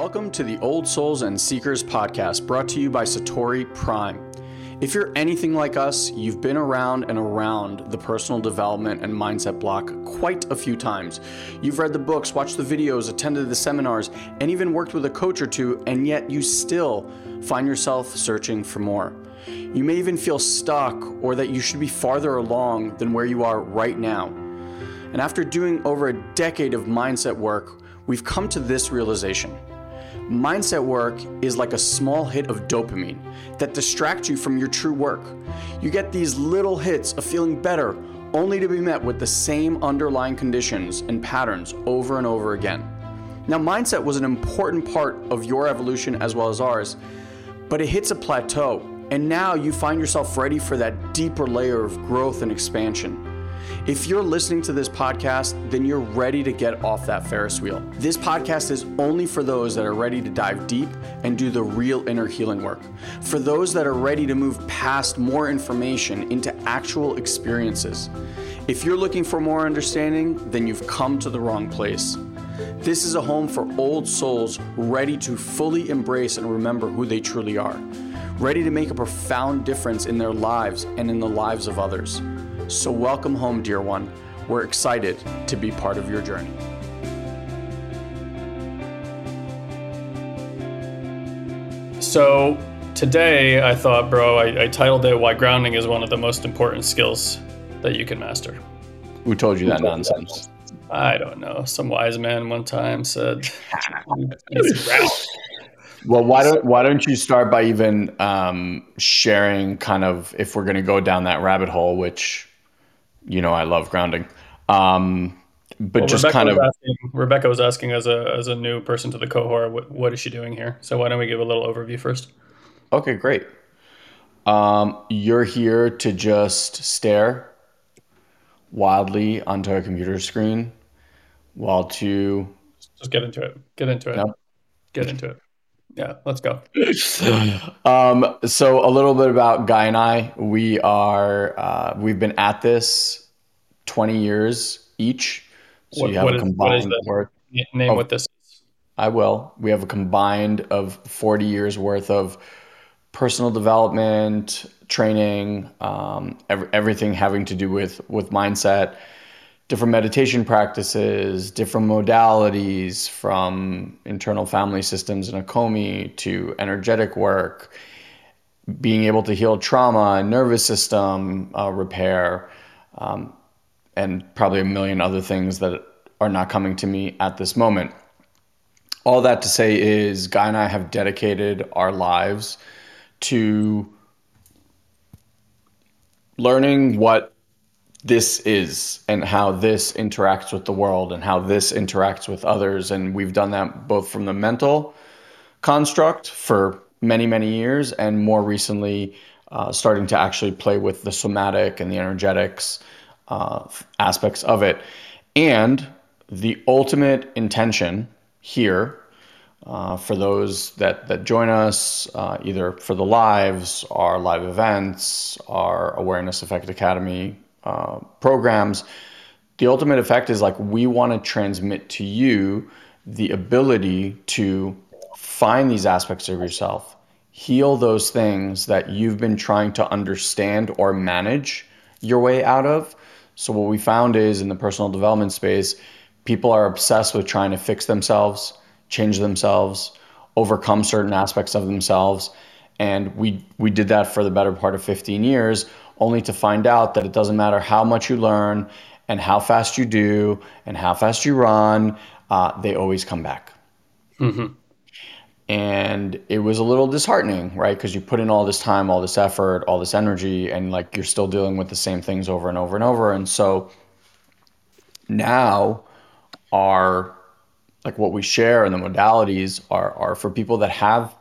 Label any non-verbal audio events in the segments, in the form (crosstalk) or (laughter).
Welcome to the Old Souls and Seekers podcast brought to you by Satori Prime. If you're anything like us, you've been around and around the personal development and mindset block quite a few times. You've read the books, watched the videos, attended the seminars, and even worked with a coach or two, and yet you still find yourself searching for more. You may even feel stuck or that you should be farther along than where you are right now. And after doing over a decade of mindset work, we've come to this realization. Mindset work is like a small hit of dopamine that distracts you from your true work. You get these little hits of feeling better only to be met with the same underlying conditions and patterns over and over again. Now, mindset was an important part of your evolution as well as ours, but it hits a plateau, and now you find yourself ready for that deeper layer of growth and expansion. If you're listening to this podcast, then you're ready to get off that Ferris wheel. This podcast is only for those that are ready to dive deep and do the real inner healing work. For those that are ready to move past more information into actual experiences. If you're looking for more understanding, then you've come to the wrong place. This is a home for old souls ready to fully embrace and remember who they truly are, ready to make a profound difference in their lives and in the lives of others. So, welcome home, dear one. We're excited to be part of your journey. So, today I thought, bro, I, I, titled it Why Grounding is One of the Most Important Skills That You Can Master. Who told you that nonsense? I don't know. Some wise man one time said, (laughs) Well, why don't why don't you start by even um, sharing kind of if we're going to go down that rabbit hole, which you know I love grounding. Um, but well, just Rebecca kind of asking, Rebecca was asking as a as a new person to the cohort, what, what is she doing here? So why don't we give a little overview first? Okay, great. Um, you're here to just stare wildly onto a computer screen while to just get into it. Get into it. No? Get into it. Yeah, let's go. (laughs) um, so a little bit about Guy and I. We are uh, we've been at this twenty years each. So what, you have what a combined is, Name of, what this is. I will. We have a combined of forty years worth of personal development, training, um, every, everything having to do with with mindset different meditation practices, different modalities from internal family systems and Hakomi to energetic work, being able to heal trauma and nervous system uh, repair, um, and probably a million other things that are not coming to me at this moment. All that to say is, Guy and I have dedicated our lives to learning what this is and how this interacts with the world and how this interacts with others. And we've done that both from the mental construct for many, many years and more recently uh, starting to actually play with the somatic and the energetics uh, aspects of it. And the ultimate intention here uh, for those that, that join us, uh, either for the lives, our live events, our Awareness Effect Academy programs, the ultimate effect is like we want to transmit to you the ability to find these aspects of yourself, heal those things that you've been trying to understand or manage your way out of. So, what we found is in the personal development space, people are obsessed with trying to fix themselves, change themselves, overcome certain aspects of themselves. And we, we did that for the better part of 15 years only to find out that it doesn't matter how much you learn and how fast you do and how fast you run, uh, they always come back. Mm-hmm. And it was a little disheartening, right? Because you put in all this time, all this effort, all this energy, and like you're still dealing with the same things over and over and over. And so now our like what we share and the modalities are are for people that have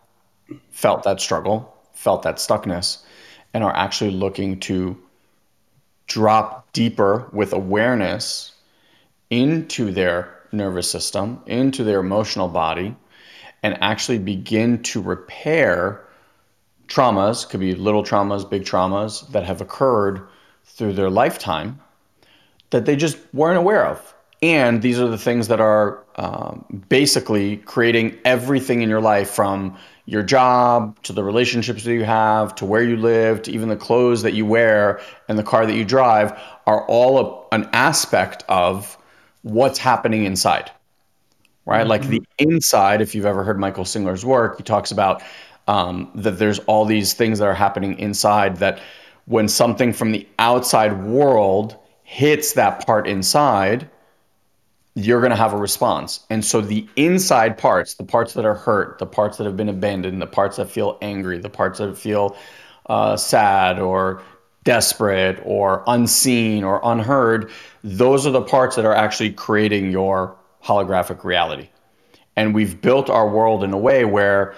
felt that struggle, felt that stuckness, and are actually looking to drop deeper with awareness into their nervous system, into their emotional body, and actually begin to repair traumas, could be little traumas, big traumas that have occurred through their lifetime that they just weren't aware of. and these are the things that are um, basically creating everything in your life from your job to the relationships that you have to where you live to even the clothes that you wear and the car that you drive are all a, an aspect of what's happening inside right mm-hmm. like the inside if you've ever heard michael singer's work he talks about um, that there's all these things that are happening inside that when something from the outside world hits that part inside you're going to have a response. And so the inside parts, the parts that are hurt, the parts that have been abandoned, the parts that feel angry, the parts that feel uh, sad or desperate or unseen or unheard, those are the parts that are actually creating your holographic reality. And we've built our world in a way where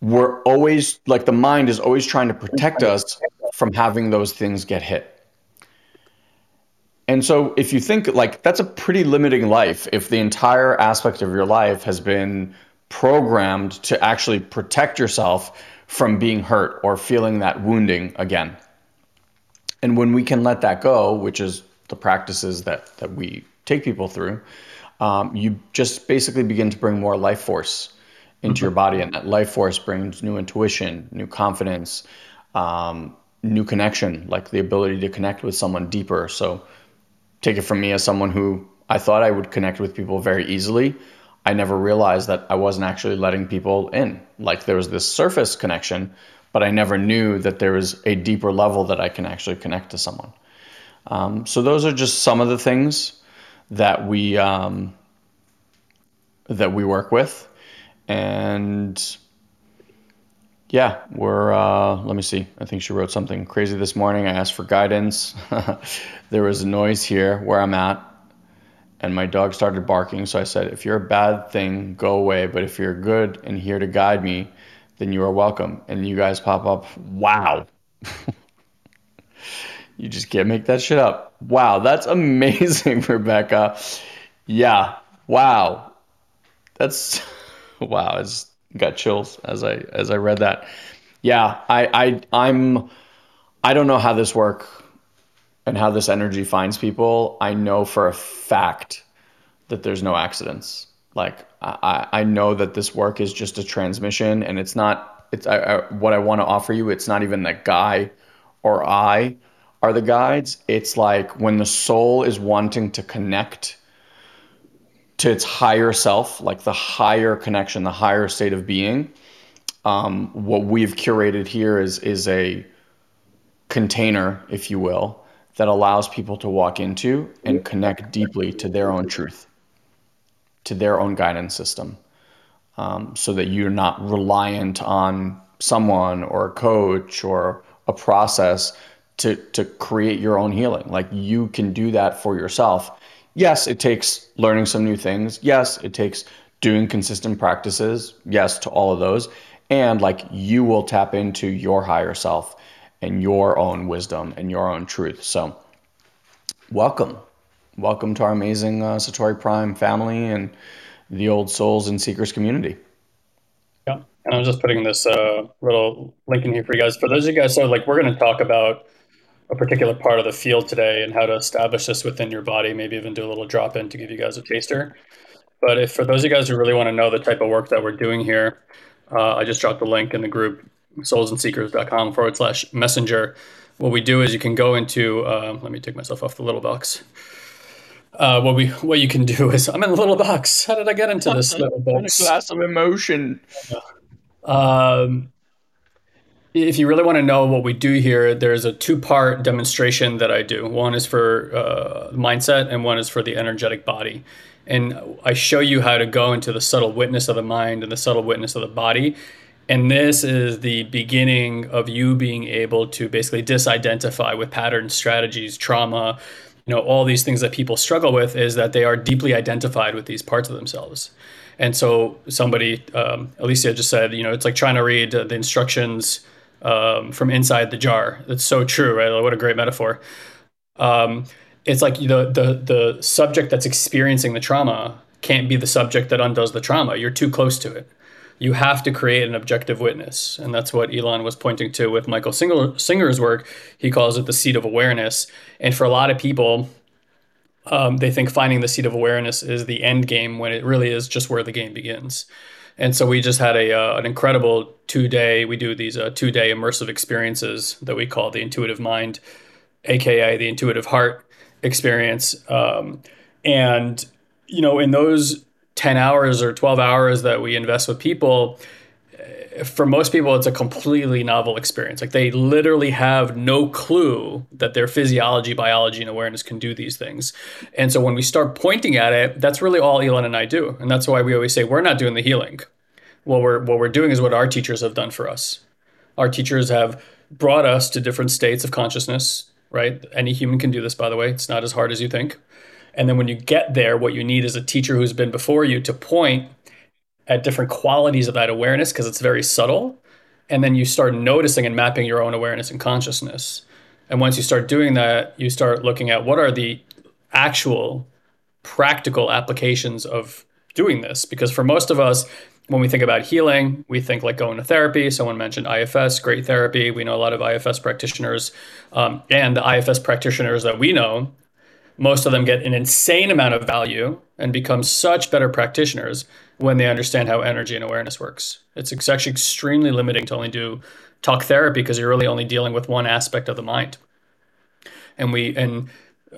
we're always like the mind is always trying to protect us from having those things get hit. And so if you think like that's a pretty limiting life if the entire aspect of your life has been programmed to actually protect yourself from being hurt or feeling that wounding again. And when we can let that go, which is the practices that that we take people through, um, you just basically begin to bring more life force into mm-hmm. your body, and that life force brings new intuition, new confidence, um, new connection, like the ability to connect with someone deeper. So take it from me as someone who I thought I would connect with people very easily. I never realized that I wasn't actually letting people in. Like there was this surface connection, but I never knew that there was a deeper level that I can actually connect to someone. Um, so those are just some of the things that we um, that we work with, and yeah, we're, uh, let me see. I think she wrote something crazy this morning. I asked for guidance. (laughs) there was a noise here where I'm at, and my dog started barking. So I said, If you're a bad thing, go away. But if you're good and here to guide me, then you are welcome. And you guys pop up. Wow. (laughs) you just can't make that shit up. Wow. That's (laughs) amazing, Rebecca. Yeah. Wow. That's, wow. It's, got chills as I as I read that. Yeah, I I I'm I don't know how this work and how this energy finds people. I know for a fact that there's no accidents. Like I I know that this work is just a transmission, and it's not. It's I, I, what I want to offer you. It's not even that guy or I are the guides. It's like when the soul is wanting to connect to its higher self, like the higher connection, the higher state of being. Um, what we've curated here is is a container, if you will, that allows people to walk into and connect deeply to their own truth, to their own guidance system, um, so that you're not reliant on someone or a coach or a process to to create your own healing. Like you can do that for yourself yes, it takes learning some new things. Yes, it takes doing consistent practices. Yes, to all of those. And like you will tap into your higher self and your own wisdom and your own truth. So, welcome. Welcome to our amazing uh, Satori Prime family and the old souls and seekers community. Yeah. And I'm just putting this uh, little link in here for you guys. For those of you guys, so like we're going to talk about a particular part of the field today and how to establish this within your body, maybe even do a little drop in to give you guys a taster. But if for those of you guys who really want to know the type of work that we're doing here, uh, I just dropped the link in the group soulsandseekers.com forward slash messenger. What we do is you can go into, uh, let me take myself off the little box. Uh, what we what you can do is I'm in the little box. How did I get into this little box? A glass of emotion. Um, if you really want to know what we do here, there's a two part demonstration that I do. One is for uh, mindset, and one is for the energetic body. And I show you how to go into the subtle witness of the mind and the subtle witness of the body. And this is the beginning of you being able to basically disidentify with patterns, strategies, trauma, you know, all these things that people struggle with is that they are deeply identified with these parts of themselves. And so somebody, um, Alicia just said, you know, it's like trying to read the instructions um, from inside the jar. That's so true, right? What a great metaphor. Um, it's like the, the the subject that's experiencing the trauma can't be the subject that undoes the trauma. You're too close to it. You have to create an objective witness, and that's what Ilan was pointing to with Michael Singer, Singer's work. He calls it the seat of awareness. And for a lot of people, um, they think finding the seat of awareness is the end game when it really is just where the game begins. And so we just had a uh, an incredible two day. We do these uh, two day immersive experiences that we call the intuitive mind, aka the intuitive heart experience. Um, and you know, in those ten hours or twelve hours that we invest with people, for most people, it's a completely novel experience. Like they literally have no clue that their physiology, biology, and awareness can do these things. And so when we start pointing at it, that's really all Ilan and I do. And that's why we always say we're not doing the healing. What we're what we're doing is what our teachers have done for us. Our teachers have brought us to different states of consciousness, right? Any human can do this, by the way. It's not as hard as you think. And then when you get there, what you need is a teacher who's been before you to point at different qualities of that awareness because it's very subtle. And then you start noticing and mapping your own awareness and consciousness. And once you start doing that, you start looking at what are the actual practical applications of doing this. Because for most of us, when we think about healing, we think like going to therapy. Someone mentioned IFS, great therapy. We know a lot of IFS practitioners. Um, and the IFS practitioners that we know, most of them get an insane amount of value and become such better practitioners when they understand how energy and awareness works. It's actually extremely limiting to only do talk therapy because you're really only dealing with one aspect of the mind. And we and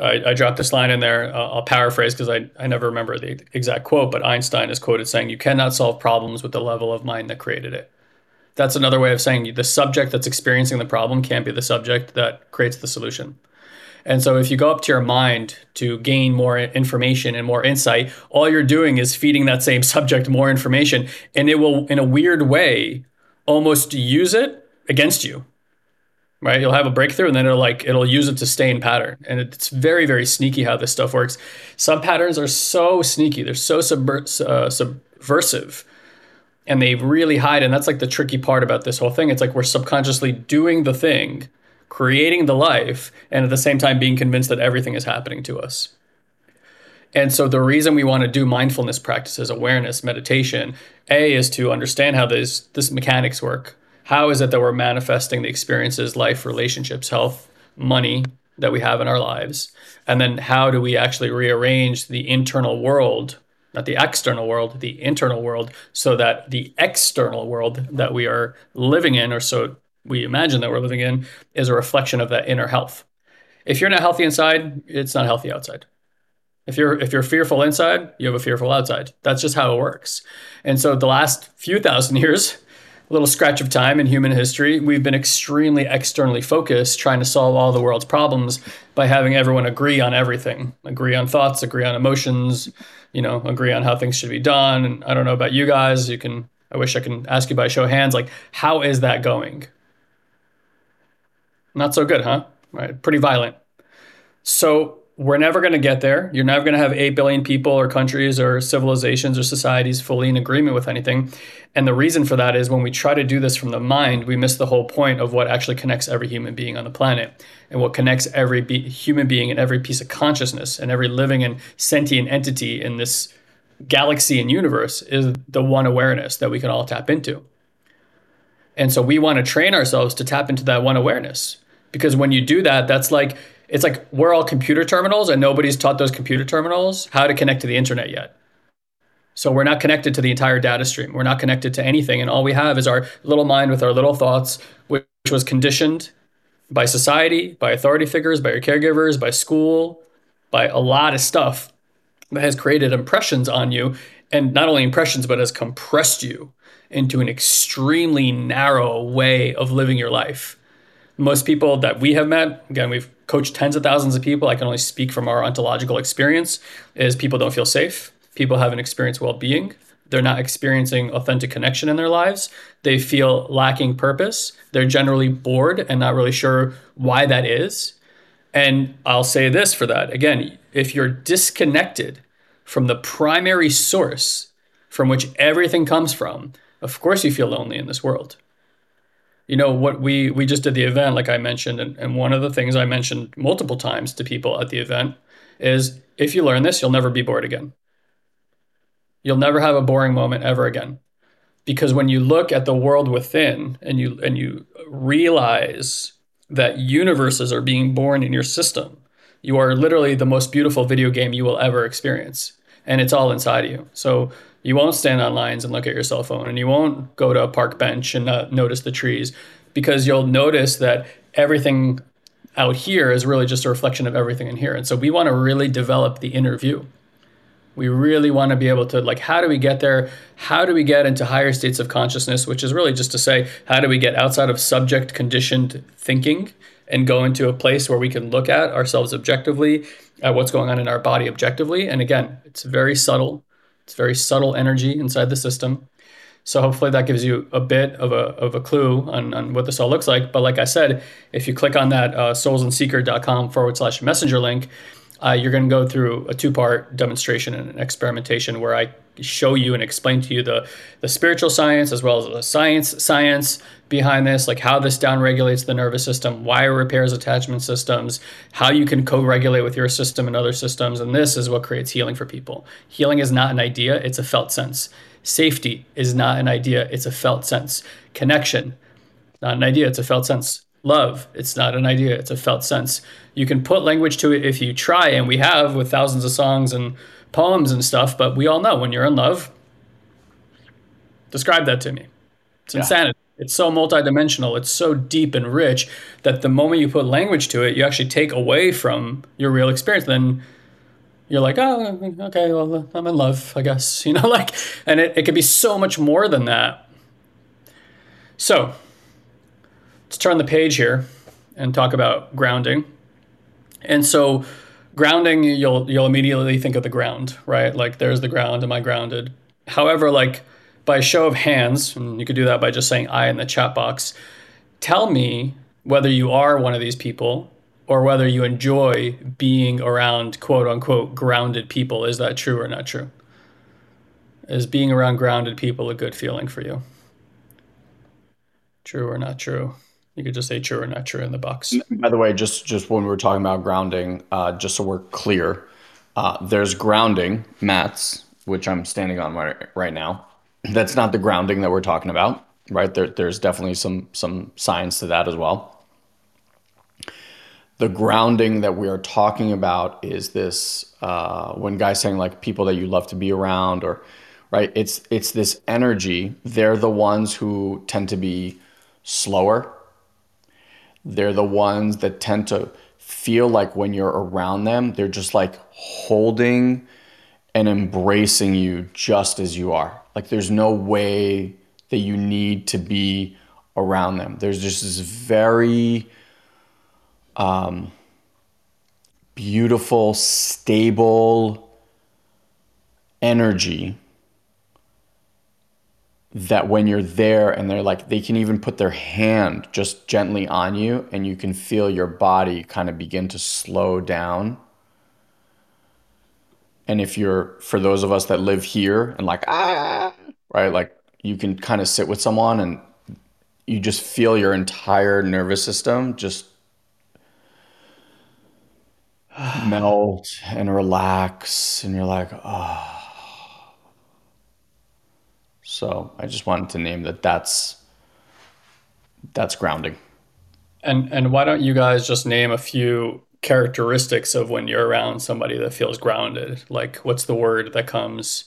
I, I dropped this line in there. Uh, I'll paraphrase because I, I never remember the exact quote, but Einstein is quoted saying, "You cannot solve problems with the level of mind that created it." That's another way of saying the subject that's experiencing the problem can't be the subject that creates the solution. And so if you go up to your mind to gain more information and more insight, all you're doing is feeding that same (laughs) subject more information and it will in a weird way almost use it against you. Right? You'll have a breakthrough and then it'll like it'll use it to stay in pattern. And it's very very sneaky how this stuff works. Some patterns are so sneaky. They're so subver- uh, subversive and they really hide and that's like the tricky part about this whole thing. It's like we're subconsciously doing the thing creating the life, and at the same time being convinced that everything is happening to us. And so the reason we want to do mindfulness practices, awareness, meditation, A is to understand how this this mechanics work. How is it that we're manifesting the experiences, life, relationships, health, money that we have in our lives? And then how do we actually rearrange the internal world, not the external world, the internal world, so that the external world that we are living in, or so we imagine that we're living in is a reflection of that inner health. If you're not healthy inside, it's not healthy outside. If you're if you're fearful inside, you have a fearful outside. That's just how it works. And so the last few thousand (laughs) years, a little scratch of time in human history, we've been extremely externally focused trying to solve all the world's problems by having everyone agree on everything. Agree on thoughts, agree on emotions, you know, agree on how things should be done. And I don't know about you guys, you can I wish I can ask you by show of hands like how is that going? Not so good, huh? Right, pretty violent. So we're never going to get there. You're never going to have 8 billion people or countries or civilizations or societies fully in agreement with anything. And the reason for that is when we try to do this from the mind, we miss the whole point of what actually connects every human being on the planet and what connects every be- human being and every piece of consciousness and every living and sentient entity in this galaxy and universe is the one awareness that we can all tap into. And so we want to train ourselves to tap into that one awareness because when you do that that's like it's like we're all computer terminals and nobody's taught those computer terminals how to connect to the internet yet. So we're not connected to the entire data stream. We're not connected to anything. And all we have is our little mind with our little thoughts which was conditioned by society by authority figures by your caregivers by school by a lot of stuff that has created impressions on you. And not only impressions but has compressed you into an extremely narrow way of living your life most people that we have met, again, we've coached tens of thousands of people. I can only speak from our ontological experience, is people don't feel safe. People haven't experienced well being. They're not experiencing authentic connection in their lives. They feel lacking purpose. They're generally bored and not really sure why that is. And I'll say this for that again, if you're disconnected from the primary source from which everything comes from, of course you feel lonely in this world you know what we we just did the event like i mentioned and, and one of the things i mentioned multiple times to people at the event is if you learn this you'll never be bored again you'll never have a boring moment ever again because when you look at the world within and you and you realize that universes are being born in your system you are literally the most beautiful video game you will ever experience. And it's all inside of you. So you won't stand on lines and look at your cell phone, and you won't go to a park bench and not notice the trees because you'll notice that everything out here is really just a reflection of everything in here. And so we want to really develop the inner view. We really want to be able to, like, how do we get there? How do we get into higher states of consciousness, which is really just to say, how do we get outside of subject conditioned thinking and go into a place where we can look at ourselves objectively, at what's going on in our body objectively? And again, it's very subtle. It's very subtle energy inside the system. So hopefully that gives you a bit of a, of a clue on, on what this all looks like. But like I said, if you click on that uh, soulsandseeker.com forward slash messenger link, uh, you're going to go through a two-part demonstration and experimentation where I show you and explain to you the, the spiritual science as well as the science science behind this, like how this downregulates the nervous system, why it repairs attachment systems, how you can co-regulate with your system and other systems, and this is what creates healing for people. Healing is not an idea; it's a felt sense. Safety is not an idea; it's a felt sense. Connection, not an idea; it's a felt sense love. It's not an idea, it's a felt sense. You can put language to it if you try, and we have with thousands of songs and poems and stuff, but we all know when you're in love, describe that to me. It's yeah. insanity. It's so multidimensional, it's so deep and rich that the moment you put language to it, you actually take away from your real experience. Then you're like, oh, okay, well, I'm in love, I guess. (laughs) You know, like, and it, it could be so much more than that. So, let's turn the page here and talk about grounding. And so grounding you'll you'll immediately think of the ground, right? Like there's the ground, am I grounded? However, like by show of hands, and you could do that by just saying I in the chat box, tell me whether you are one of these people or whether you enjoy being around quote unquote grounded people. Is that true or not true? Is being around grounded people a good feeling for you? True or not true? You could just say true or not true in the box. By the way, just just when we were talking about grounding, uh, just so we're clear, uh, there's grounding mats, which I'm standing on right, right now. That's not the grounding that we're talking about, right? There, there's definitely some some science to that as well. The grounding that we are talking about is this uh, when guys saying like people that you love to be around, or right? It's it's this energy. They're the ones who tend to be slower they're the ones that tend to feel like when you're around them, they're just like holding and embracing you just as you are. Like there's no way that you need to be around them. There's just this very um, beautiful, stable energy that when you're there and they're like they can even put their hand just gently on you and you can feel your body kind of begin to slow down and if you're for those of us that live here and like ah right like you can kind of sit with someone and you just feel your entire nervous system just (sighs) melt and relax and you're like oh so I just wanted to name that that's that's grounding. And and why don't you guys just name a few characteristics of when you're around somebody that feels grounded? Like what's the word that comes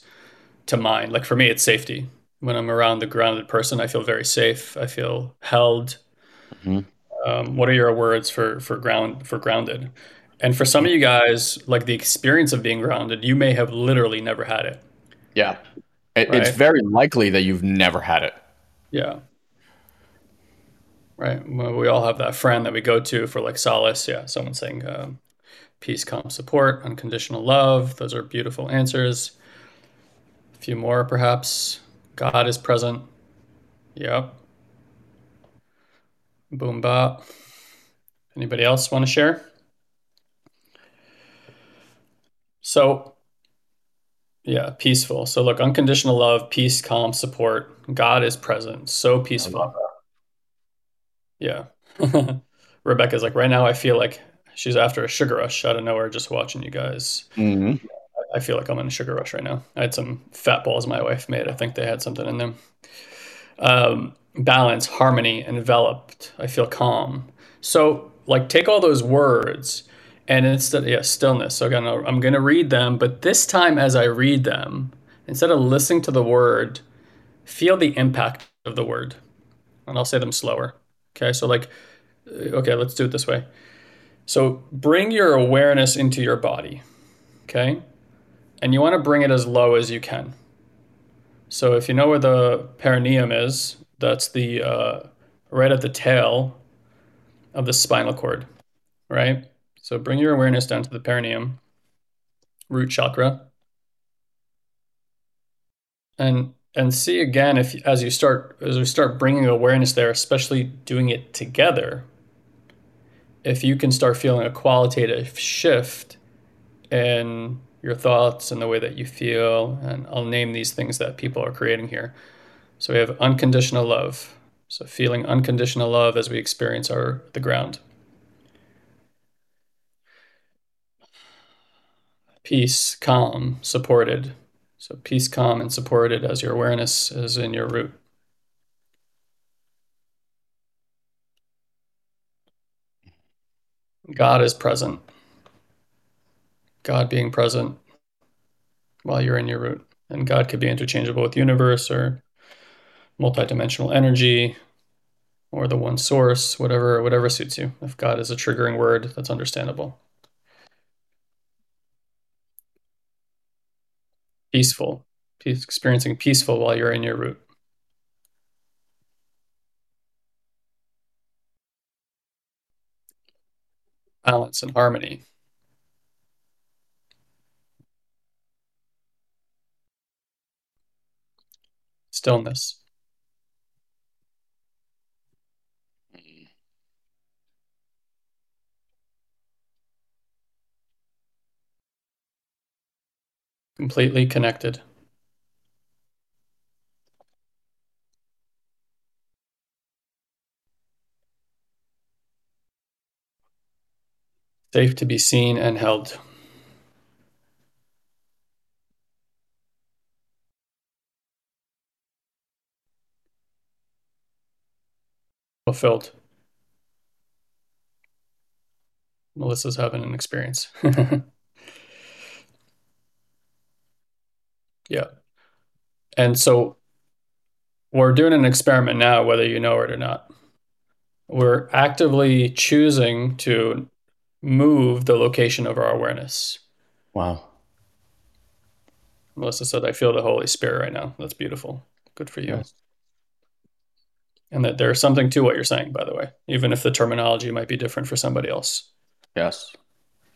to mind? Like for me it's safety. When I'm around the grounded person, I feel very safe. I feel held. Mm-hmm. Um, what are your words for for ground for grounded? And for some of you guys, like the experience of being grounded, you may have literally never had it. Yeah. It, right? It's very likely that you've never had it. Yeah. Right. Well, we all have that friend that we go to for like solace. Yeah. Someone saying um, peace, calm, support, unconditional love. Those are beautiful answers. A few more, perhaps. God is present. Yep. Boom, bop. Anybody else want to share? So yeah, peaceful. So look, unconditional love, peace, calm, support. God is present. So peaceful. Yeah. (laughs) Rebecca's like, right now I feel like she's after a sugar rush out of nowhere just watching you guys. Mm-hmm. I feel like I'm in a sugar rush right now. I had some fat balls my wife made. I think they had something in them. Um, balance, harmony, enveloped. I feel calm. So, like, take all those words And instead, yeah, stillness. So again, I'm going to read them, but this time as I read them, instead of listening to the word, feel the impact of the word. And I'll say them slower. Okay, so like, uh, okay, let's do it this way. So bring your awareness into your body. Okay, and you want to bring it as low as you can. So if you know where the perineum is, that's the uh, right at the tail of the spinal cord, right? So bring your awareness down to the perineum, root chakra, and and see again if as you start as we start bringing awareness there, especially doing it together, if you can start feeling a qualitative shift in your thoughts and the way that you feel, and I'll name these things that people are creating here. So we have unconditional love. So feeling unconditional love as we experience our the ground. Peace, calm, supported. So peace, calm, and supported as your awareness is in your root. God is present. God being present while you're in your root. And God could be interchangeable with universe or multidimensional energy or the one source, whatever whatever suits you. If God is a triggering word, that's understandable. Peaceful. Peace, experiencing peaceful while you're in your root. Balance and harmony. stillness. Completely connected. Safe to be seen and held. fulfilled. Melissa's having an experience. (laughs) yeah. And so we're doing an experiment now, whether you know it or not. We're actively choosing to move the location of our awareness. Wow. Melissa said, I feel the Holy Spirit right now. That's beautiful. Good for you. Yes and that there's something to what you're saying by the way even if the terminology might be different for somebody else yes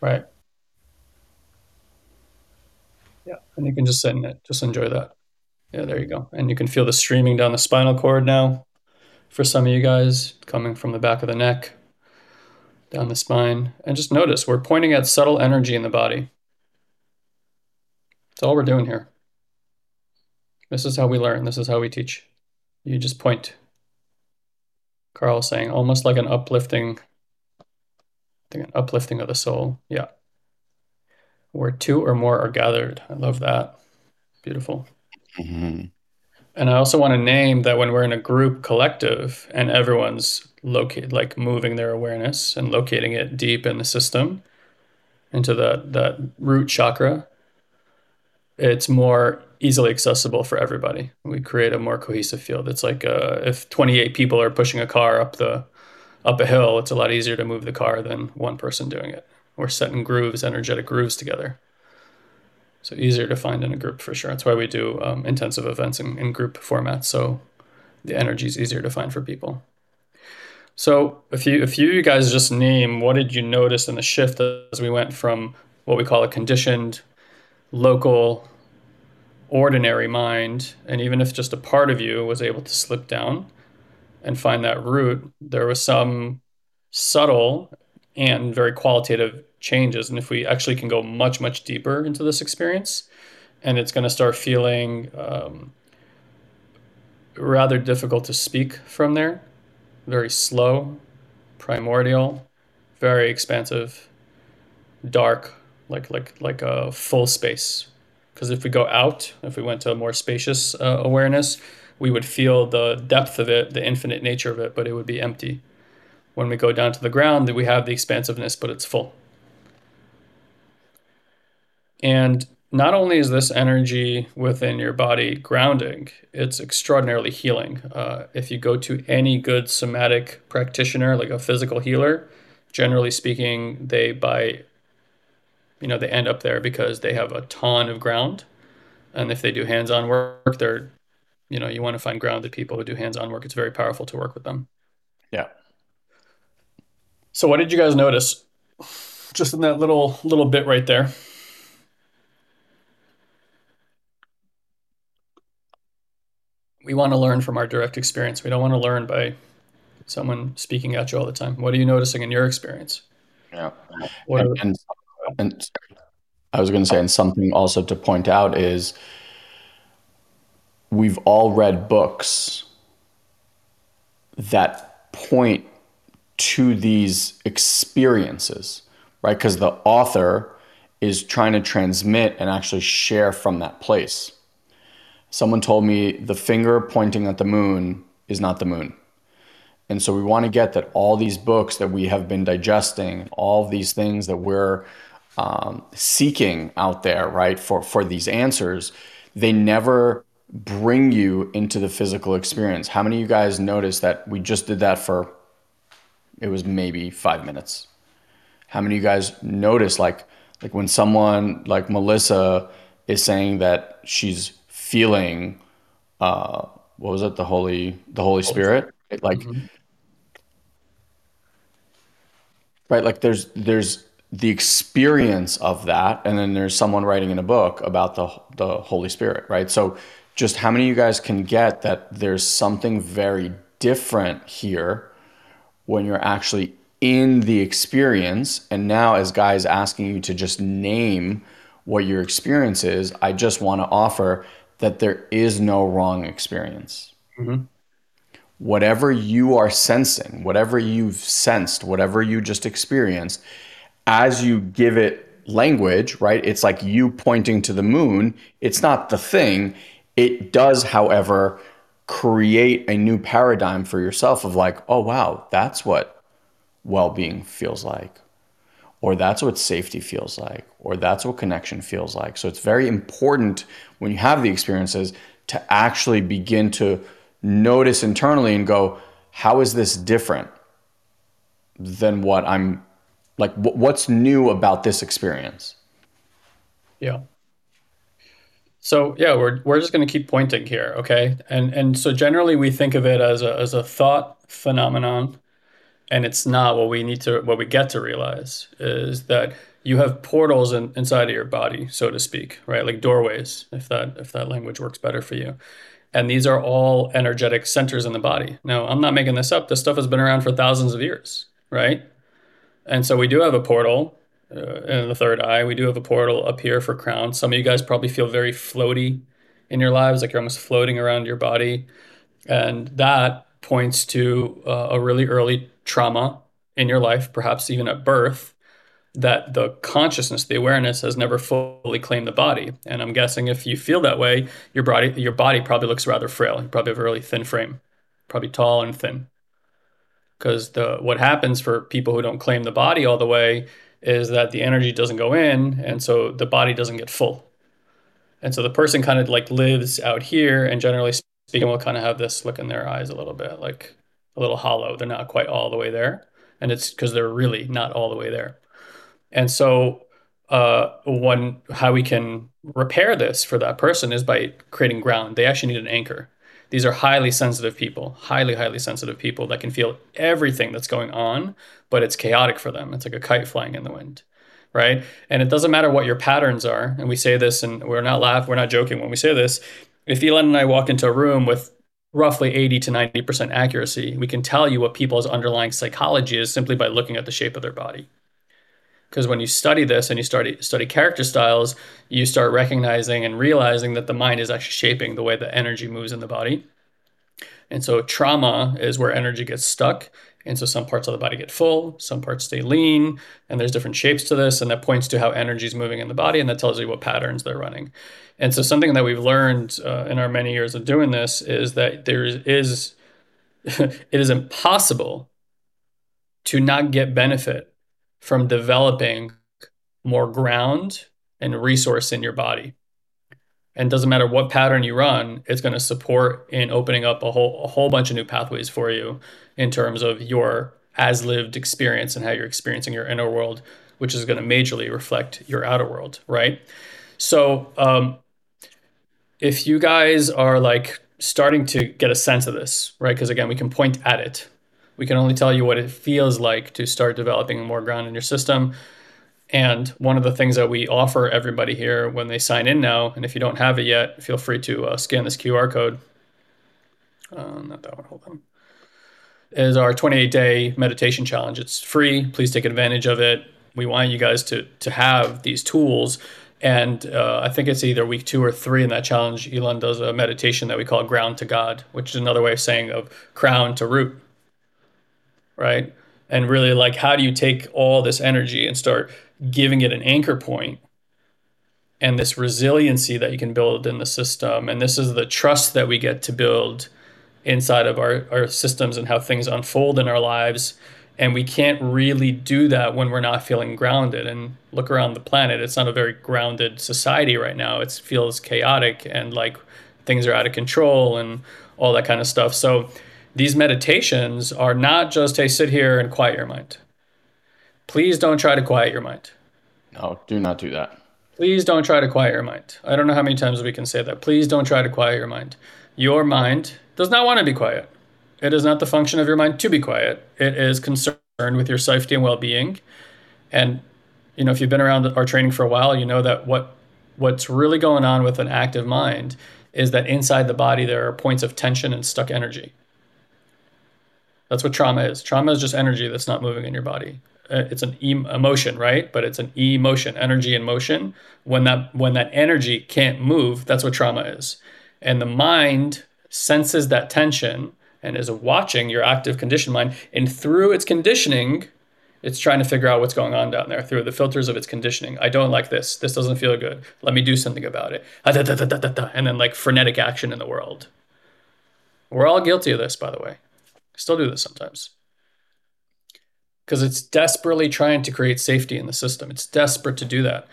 right yeah. And you can just sit in it. Just enjoy that. Yeah there you go. And you can feel the streaming down the spinal cord now for some of you guys coming from the back of the neck down the spine. And just notice we're pointing at subtle energy in the body. That's all we're doing here. This is how we learn. This is how we teach. You just point. Carl saying almost like an uplifting, I think an uplifting of the soul. Yeah. Where two or more are gathered. I love that. Beautiful. Mm-hmm. And I also want to name that when we're in a group collective and everyone's located, like moving their awareness and locating it deep in the system into the, that root chakra, it's more easily accessible for everybody. We create a more cohesive field. It's like uh, if 28 people are pushing a car up the up a hill, it's a lot easier to move the car than one person doing it. We're setting grooves, energetic grooves together. So easier to find in a group for sure. That's why we do um, intensive events in, in group formats. So the energy is easier to find for people. So if you if you guys just name what did you notice in the shift as we went from what we call a conditioned local ordinary mind, and even if just a part of you was able to slip down and find that root, there was some subtle and very qualitative changes. And if we actually can go much, much deeper into this experience, and it's going to start feeling um, rather difficult to speak from there, very slow, primordial, very expansive, dark, like like like a full space because if we go out, if we went to a more spacious uh, awareness, we would feel the depth of it, the infinite nature of it, but it would be empty. When we go down to the ground, that we have the expansiveness, but it's full. And not only is this energy within your body grounding, it's extraordinarily healing. Uh, if you go to any good somatic practitioner, like a physical healer, generally speaking, they buy, you know, they end up there because they have a ton of ground. And if they do hands on work, they're, you know, you want to find grounded people who do hands on work. It's very powerful to work with them. Yeah. So, what did you guys notice just in that little little bit right there? we want to learn from our direct experience. We don't want to learn by someone speaking at you all the time. What are you noticing in your experience? Yeah. And, and, and, I was going to say, and something also to point out is we've all read books that point to these experiences, right? Because the author is trying to transmit and actually share from that place someone told me the finger pointing at the moon is not the moon. And so we want to get that all these books that we have been digesting, all these things that we're um, seeking out there, right, for, for these answers, they never bring you into the physical experience. How many of you guys noticed that we just did that for, it was maybe five minutes? How many of you guys notice like, like when someone like Melissa is saying that she's feeling uh what was it the holy the holy spirit like mm-hmm. right like there's there's the experience of that and then there's someone writing in a book about the the holy spirit right so just how many of you guys can get that there's something very different here when you're actually in the experience and now as guys asking you to just name what your experience is i just want to offer that there is no wrong experience. Mm-hmm. Whatever you are sensing, whatever you've sensed, whatever you just experienced, as you give it language, right? It's like you pointing to the moon. It's not the thing. It does, however, create a new paradigm for yourself of like, oh, wow, that's what well being feels like or that's what safety feels like, or that's what connection feels like. So it's very important when you have the experiences to actually begin to notice internally and go, how is this different than what I'm like? What's new about this experience? Yeah. So yeah, we're we're just going to keep pointing here, okay? And and so generally we think of it as a as a thought phenomenon and it's not what we need to what we get to realize is that you have portals in, inside of your body so to speak right? Like doorways if that if that language works better for you. And these are all energetic centers in the body. Now i'm not making this up. This stuff has been around for thousands of years right? And so we do have a portal uh, in the third eye we do have a portal up here for crown some of you guys probably feel very floaty in your lives like you're almost floating around your body and that points to uh, a really early trauma in your life, perhaps even at birth, that the consciousness, the awareness has never fully claimed the body. And I'm guessing if you feel that way, your body your body probably looks rather frail. You probably have a really thin frame, probably tall and thin. Because the what happens for people who don't claim the body all the way is that the energy doesn't go in, and so the body doesn't get full. And so the person kind of like lives out here, and generally speaking, will kind of have this look in their eyes a little bit, like a little hollow. They're not quite all the way there. And it's because they're really not all the way there. And so, uh, one, how we can repair this for that person is by creating ground. They actually need an anchor. These are highly sensitive people, highly, highly sensitive people that can feel everything that's going on, but it's chaotic for them. It's like a kite flying in the wind right? And it doesn't matter what your patterns are. And we say this, and we're not laughing, we're not joking when we say this. If Ilan and I walk into a room with roughly 80 to 90% accuracy, we can tell you what people's underlying psychology is simply by looking at the shape of their body. Because when you study this and you study study character styles, you start recognizing and realizing that the mind is actually shaping the way the energy moves in the body. And so trauma is where energy gets stuck. And so some parts of the body get full, some parts stay lean, and there's different shapes to this. And that points to how energy is moving in the body, and that tells you what patterns they're running. And so something that we've learned uh, in our many years of doing this is that there is, (laughs) it is impossible to not get benefit from developing more ground and resource in your body. And doesn't matter what pattern you run, it's going to support in opening up a whole a whole bunch of new pathways for you in terms of your as lived experience and how you're experiencing your inner world, which is going to majorly reflect your outer world, right? So, um, if you guys are like starting to get a sense of this, right? Because again, we can point at it. We can only tell you what it feels like to start developing more ground in your system. And one of the things that we offer everybody here when they sign in now, and if you don't have it yet, feel free to uh, scan this QR code. Uh, not that one, hold on. Is our 28 day meditation challenge. It's free. Please take advantage of it. We want you guys to, to have these tools. And uh, I think it's either week two or three in that challenge. Ilan does a meditation that we call ground to God, which is another way of saying of crown to root. Right. And really, like, how do you take all this energy and start giving it an anchor point and this resiliency that you can build in the system. And this is the trust that we get to build inside of our, our systems and how things unfold in our lives. And we can't really do that when we're not feeling grounded. And look around the planet, it's not a very grounded society right now. It feels chaotic and like things are out of control and all that kind of stuff. So these meditations are not just, hey, sit here and quiet your mind Please don't try to quiet your mind. No, do not do that. Please don't try to quiet your mind. I don't know how many times we can say that. Please don't try to quiet your mind. Your mind does not want to be quiet. It is not the function of your mind to be quiet. It is concerned with your safety and well-being. And you know, if you've been around our training for a while, you know that what what's really going on with an active mind is that inside the body there are points of tension and stuck energy. That's what trauma is. Trauma is just energy that's not moving in your body. Uh, it's an emotion, right? But it's an emotion, energy in motion. When that when that energy can't move, that's what trauma is. And the mind senses that tension and is watching your active conditioned mind, and through its conditioning, it's trying to figure out what's going on down there through the filters of its conditioning. I don't like this. This doesn't feel good. Let me do something about it. And then like frenetic action in the world. We're all guilty of this, by the way. Still do this sometimes because it's desperately trying to create safety in the system. It's desperate to do that,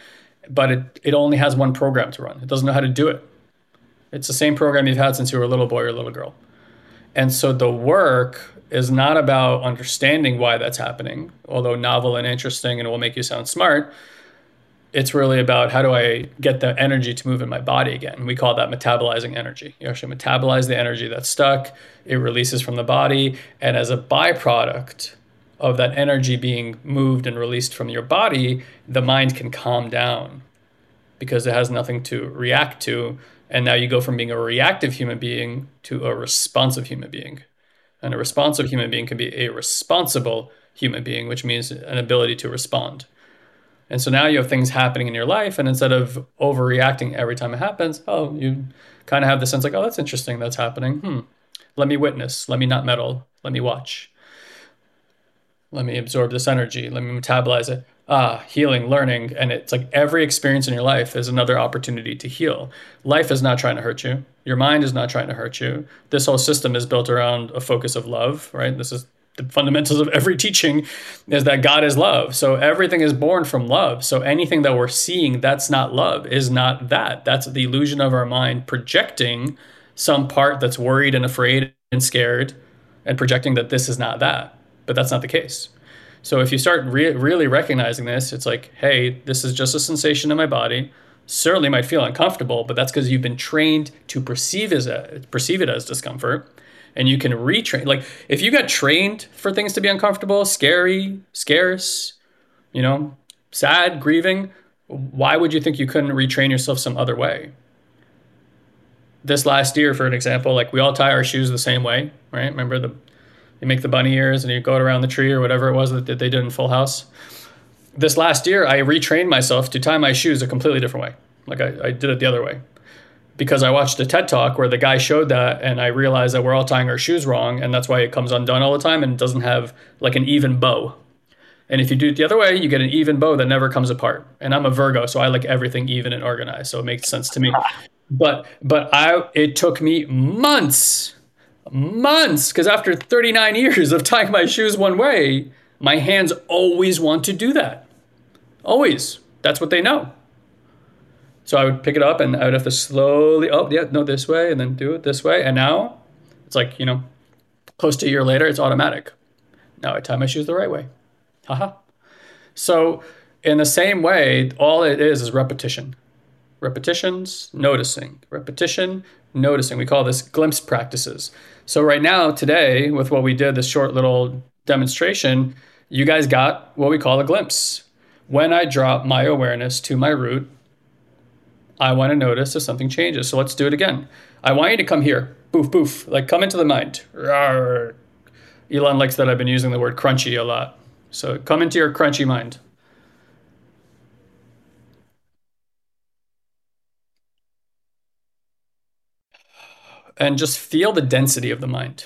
but it, it only has one program to run. It doesn't know how to do it. It's the same program you've had since you were a little boy or a little girl. And so the work is not about understanding why that's happening, although novel and interesting and it will make you sound smart. It's really about how do I get the energy to move in my body again. We call that metabolizing energy. You actually metabolize the energy that's stuck, it releases from the body, and as a byproduct, of that energy being moved and released from your body, the mind can calm down because it has nothing to react to. And now you go from being a reactive human being to a responsive human being. And a responsive human being can be a responsible human being, which means an ability to respond. And so now you have things happening in your life, and instead of overreacting every time it happens, oh, you kind of have the sense like, oh, that's interesting, that's happening. Hmm. Let me witness. Let me not meddle. Let me watch. Let me absorb this energy. Let me metabolize it. Ah, healing, learning. And it's like every experience in your life is another opportunity to heal. Life is not trying to hurt you. Your mind is not trying to hurt you. This whole system is built around a focus of love, right? This is the fundamentals of every teaching is that God is love. So everything is born from love. So anything that we're seeing that's not love is not that. That's the illusion of our mind projecting some part that's worried and afraid and scared and projecting that this is not that but that's not the case. So if you start re- really recognizing this, it's like, hey, this is just a sensation in my body. Certainly might feel uncomfortable, but that's because you've been trained to perceive as a, perceive it as discomfort, and you can retrain. Like if you got trained for things to be uncomfortable, scary, scarce, you know, sad, grieving, why would you think you couldn't retrain yourself some other way? This last year, for an example, like we all tie our shoes the same way, right? Remember the you make the bunny ears and you go around the tree or whatever it was that they did in Full House. This last year, I retrained myself to tie my shoes a completely different way. Like I, I did it the other way because I watched a TED talk where the guy showed that, and I realized that we're all tying our shoes wrong, and that's why it comes undone all the time and doesn't have like an even bow. And if you do it the other way, you get an even bow that never comes apart. And I'm a Virgo, so I like everything even and organized, so it makes sense to me. (laughs) But but I it took me months months because after 39 years of tying my shoes one way, my hands always want to do that. Always. That's what they know. So I would pick it up and I would have to slowly, oh, yeah, no, this way, and then do it this way. And now it's like, you know, close to a year later, it's automatic. Now I tie my shoes the right way. Haha. So, in the same way, all it is is repetition. Repetitions, noticing. Repetition, noticing. We call this glimpse practices. So, right now, today, with what we did, this short little demonstration, you guys got what we call a glimpse. When I drop my awareness to my root, I want to notice if something changes. So let's do it again. I want you to come here. Boof, boof. Like come into the mind. Rawr. Ilan likes that I've been using the word crunchy a lot. So come into your crunchy mind. And just feel the density of the mind.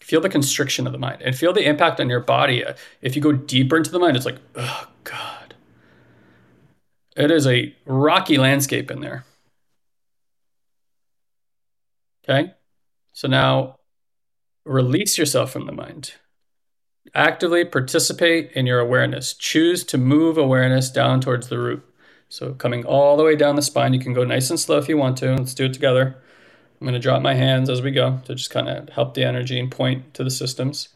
Feel the constriction of the mind and feel the impact on your body. If you go deeper into the mind, it's like, oh, God it is a rocky landscape in there. Okay. So now release yourself from the mind. Actively participate in your awareness. Choose to move awareness down towards the root. So coming all the way down the spine, you can go nice and slow if you want to. Let's do it together. I'm going to drop my hands as we go to just kind of help the energy and point to the systems.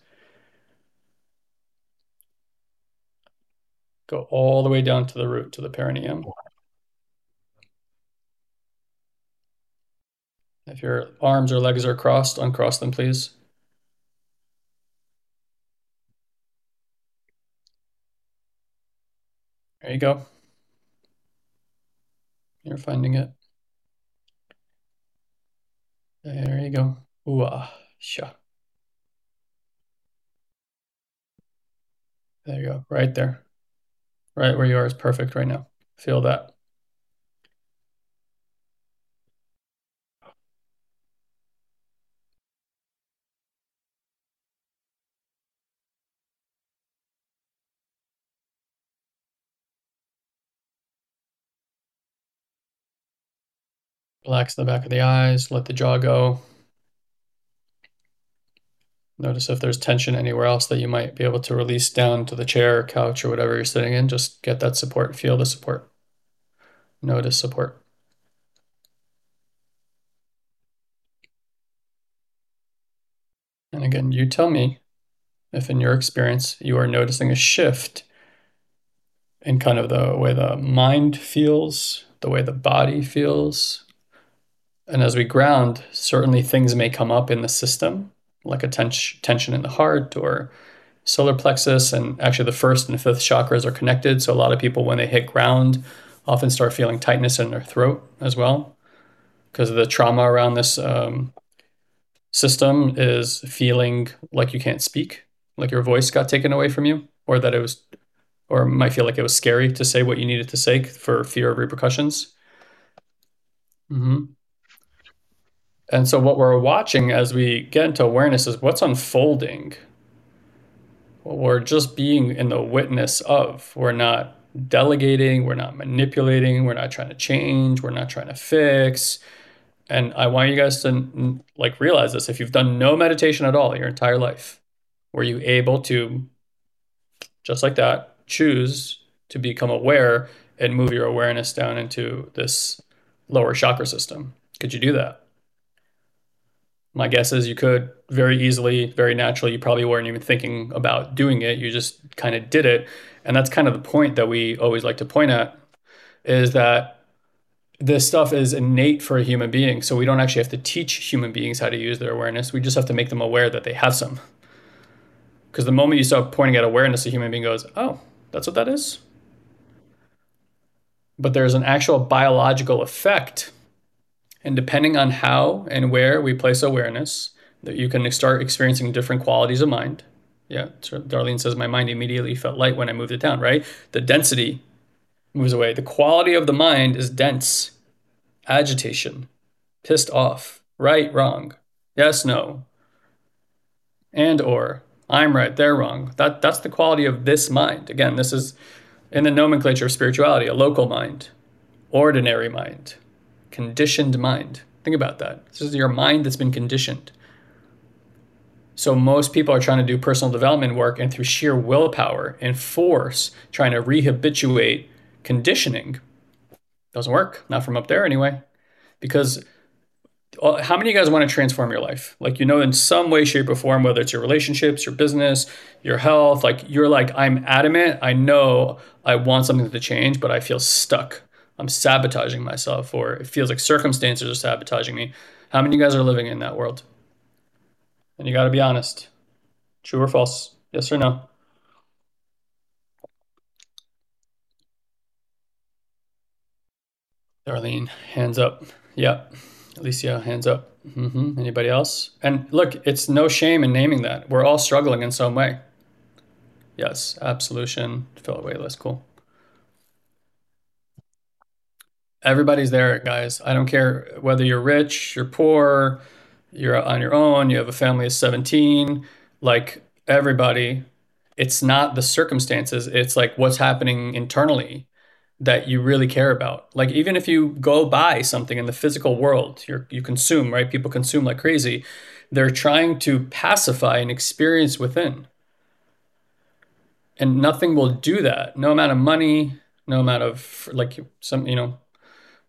Go all the way down to the root, to the perineum. If your arms or legs are crossed, uncross them, please. There you go. You're finding it. There you go. Ooh, ah, sha. There you go. Right there. Right where you are is perfect right now. Feel that. Relax the back of the eyes, let the jaw go. Notice if there's tension anywhere else that you might be able to release down to the chair, couch, or whatever you're sitting in. Just get that support, feel the support. Notice support. And again, you tell me if in your experience you are noticing a shift in kind of the way the mind feels, the way the body feels. And as we ground, certainly things may come up in the system like a tens- tension in the heart or solar plexus. And actually, the first and fifth chakras are connected. So, a lot of people, when they hit ground, often start feeling tightness in their throat as well because the trauma around this um, system is feeling like you can't speak, like your voice got taken away from you, or that it was, or might feel like it was scary to say what you needed to say for fear of repercussions. Mm-hmm. And so, what we're watching as we get into awareness is what's unfolding. We're just being in the witness of. We're not delegating, we're not manipulating, we're not trying to change, we're not trying to fix. And I want you guys to like realize this. If you've done no meditation at all your entire life, were you able to, just like that, choose to become aware and move your awareness down into this lower chakra system? Could you do that? My guess is you could very easily, very naturally. You probably weren't even thinking about doing it. You just kind of did it. And that's kind of the point that we always like to point at is that this stuff is innate for a human being. So we don't actually have to teach human beings how to use their awareness. We just have to make them aware that they have some. Because the moment you start pointing at awareness, a human being goes, oh, that's what that is? But there's an actual biological effect and depending on how and where we place awareness, that you can start experiencing different qualities of mind. Yeah, Darlene says my mind immediately felt light when I moved it down, right? The density moves away. The quality of the mind is dense. Agitation, pissed off, right, wrong, yes, no, and or I'm right, they're wrong. That that's the quality of this mind. Again, this is in the nomenclature of spirituality, a local mind, ordinary mind, conditioned mind. Think about that. This is your mind that's been conditioned. So most people are trying to do personal development work and through sheer willpower and force trying to rehabituate conditioning. Doesn't work. Not from up there anyway. Because uh, how many of you guys want to transform your life? Like, you know, in some way, shape, or form, whether it's your relationships, your business, your health, like you're like, I'm adamant. I know I want something to change, but I feel stuck. I'm sabotaging myself, or it feels like circumstances are sabotaging me. How many of you guys are living in that world? And you got to be honest. True or false? Yes or no? Darlene, hands up. Yeah. Alicia, hands up. Mm-hmm. Anybody else? And look, it's no shame in naming that. We're all struggling in some way. Yes, absolution, fill away list. Cool. Everybody's there, guys. I don't care whether you're rich, you're poor, you're on your own, you have a family of 17. Like everybody, it's not the circumstances, it's like what's happening internally that you really care about. Like even if you go buy something in the physical world, you you consume, right? People consume like crazy. They're trying to pacify an experience within. And nothing will do that. No amount of money, no amount of like some, you know,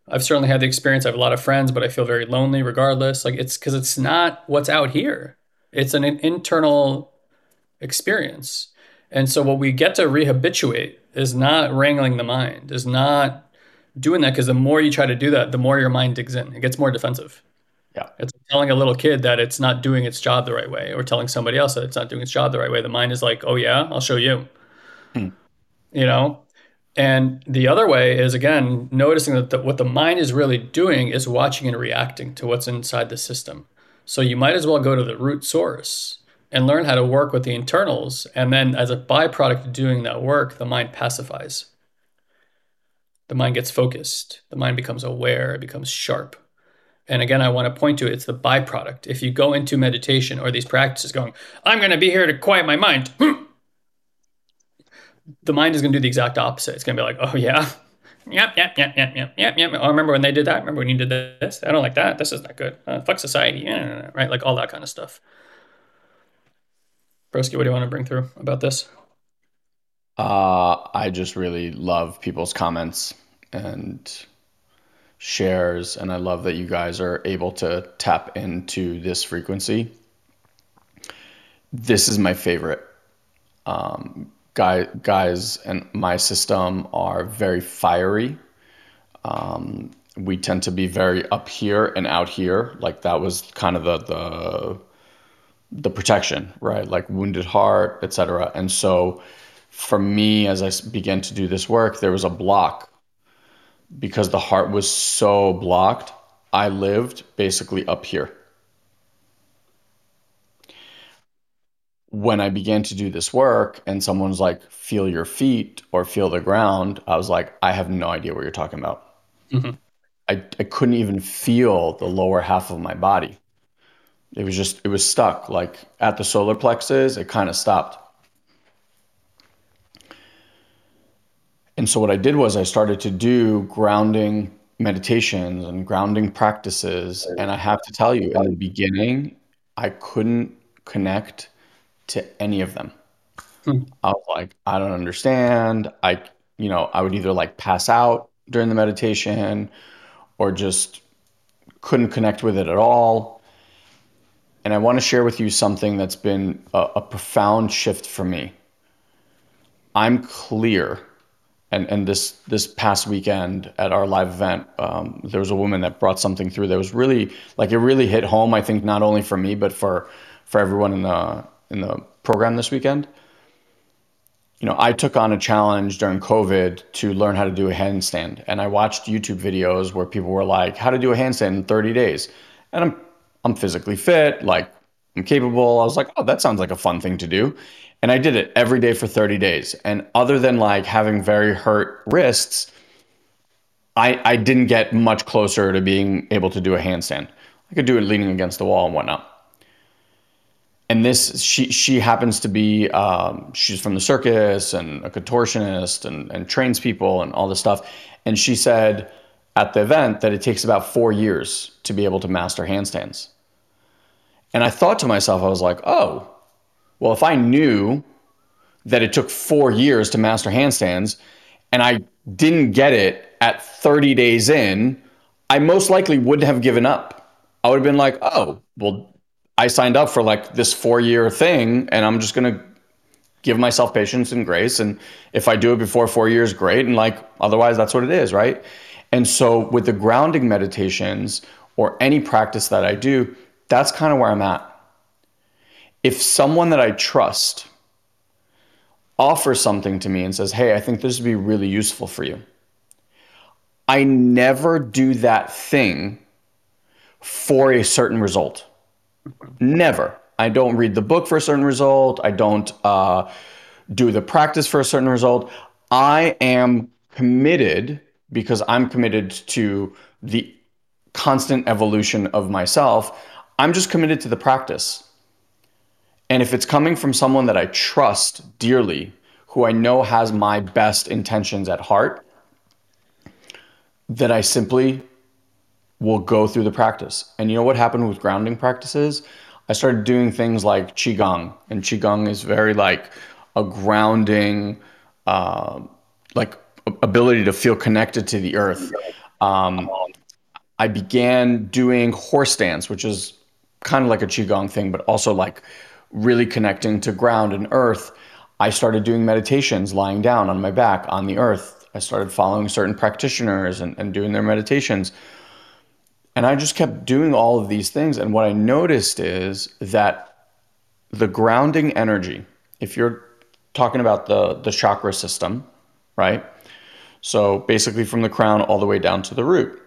I've certainly had the experience. I have a lot of friends, but I feel very lonely regardless. Like it's because it's not what's out here. It's an internal experience. And so what we get to rehabituate is not wrangling the mind, is not doing that because the more you try to do that, the more your mind digs in. It gets more defensive. Yeah. It's telling a little kid that it's not doing its job the right way, or telling somebody else that it's not doing its job the right way. The mind is like, oh, yeah, I'll show you. Hmm. You know? And the other way is, again, noticing that the, what the mind is really doing is watching and reacting to what's inside the system. So you might as well go to the root source and learn how to work with the internals. And then, as a byproduct of doing that work, the mind pacifies. The mind gets focused, the mind becomes aware, it becomes sharp. And again, I want to point to it, it's the byproduct. If you go into meditation or these practices going, I'm going to be here to quiet my mind, the mind is going to do the exact opposite. It's going to be like, oh, yeah. Yep, yep, yep, yep, yep, yep, yep. Oh, remember when they did that? Remember when you did this? I don't like that. This is not good. Uh, fuck society. Yeah, right? Like all that kind of stuff. Broski, what do you want to bring through about this? Uh, I just really love people's comments and shares, and I love that you guys are able to tap into this frequency. This is my favorite. Um, guy, guys and my system are very fiery. Um, we tend to be very up here and out here. Like that was kind of the the the protection, right? Like wounded heart, etc. And so for me, as I began to do this work, there was a block because the heart was so blocked. I lived basically up here. When I began to do this work and someone's like, feel your feet or feel the ground, I was like, I have no idea what you're talking about. Mm-hmm. I, I couldn't even feel the lower half of my body. It was just, it was stuck. Like at the solar plexus, it kind of stopped. And so what I did was I started to do grounding meditations and grounding practices. And I have to tell you, in the beginning, I couldn't connect to any of them. Hmm. I was like, I don't understand. I, you know, I would either like pass out during the meditation or just couldn't connect with it at all and I want to share with you something that's been a, a profound shift for me. I'm clear, and and this this past weekend at our live event, um, there was a woman that brought something through that was really like it really hit home. I think not only for me but for for everyone in the in the program this weekend. You know, I took on a challenge during COVID to learn how to do a handstand, and I watched YouTube videos where people were like, "How to do a handstand in 30 days," and I'm I'm physically fit, like I'm capable. I was like, oh, that sounds like a fun thing to do. And I did it every day for 30 days. And other than like having very hurt wrists, I, I didn't get much closer to being able to do a handstand. I could do it leaning against the wall and whatnot. And this, she she happens to be, um, she's from the circus and a contortionist and, and trains people and all this stuff. And she said at the event that it takes about four years to be able to master handstands. And I thought to myself, I was like, oh, well, if I knew that it took four years to master handstands and I didn't get it at 30 days in, I most likely wouldn't have given up. I would have been like, oh, well, I signed up for like this four year thing and I'm just going to give myself patience and grace. And if I do it before four years, great. And like, otherwise, that's what it is, right? And so with the grounding meditations or any practice that I do, that's kind of where I'm at. If someone that I trust offers something to me and says, hey, I think this would be really useful for you, I never do that thing for a certain result. Never. I don't read the book for a certain result. I don't uh, do the practice for a certain result. I am committed because I'm committed to the constant evolution of myself. I'm just committed to the practice. And if it's coming from someone that I trust dearly, who I know has my best intentions at heart, that I simply will go through the practice. And you know what happened with grounding practices? I started doing things like qigong, and qigong is very like a grounding, uh, like ability to feel connected to the earth. Um, I began doing horse dance, which is kind of like a qigong thing, but also like really connecting to ground and earth. I started doing meditations lying down on my back on the earth. I started following certain practitioners and, and doing their meditations. And I just kept doing all of these things. And what I noticed is that the grounding energy, if you're talking about the, the chakra system, right? So basically from the crown all the way down to the root.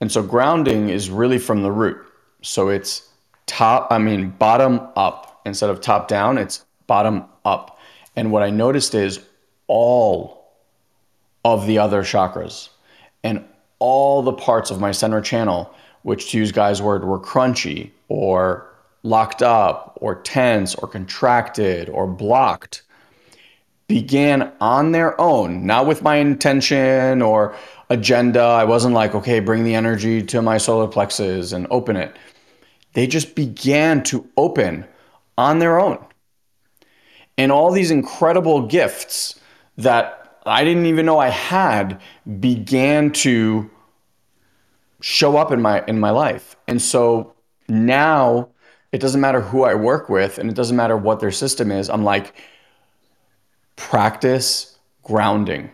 And so grounding is really from the root. So it's top, I mean, bottom up instead of top down, it's bottom up. And what I noticed is all of the other chakras and all the parts of my center channel which to use Guy's word were crunchy or locked up or tense or contracted or blocked began on their own, not with my intention or agenda. I wasn't like, okay, bring the energy to my solar plexus and open it. They just began to open on their own. And all these incredible gifts that I didn't even know I had began to show up in my in my life. And so now it doesn't matter who I work with and it doesn't matter what their system is. I'm like practice grounding.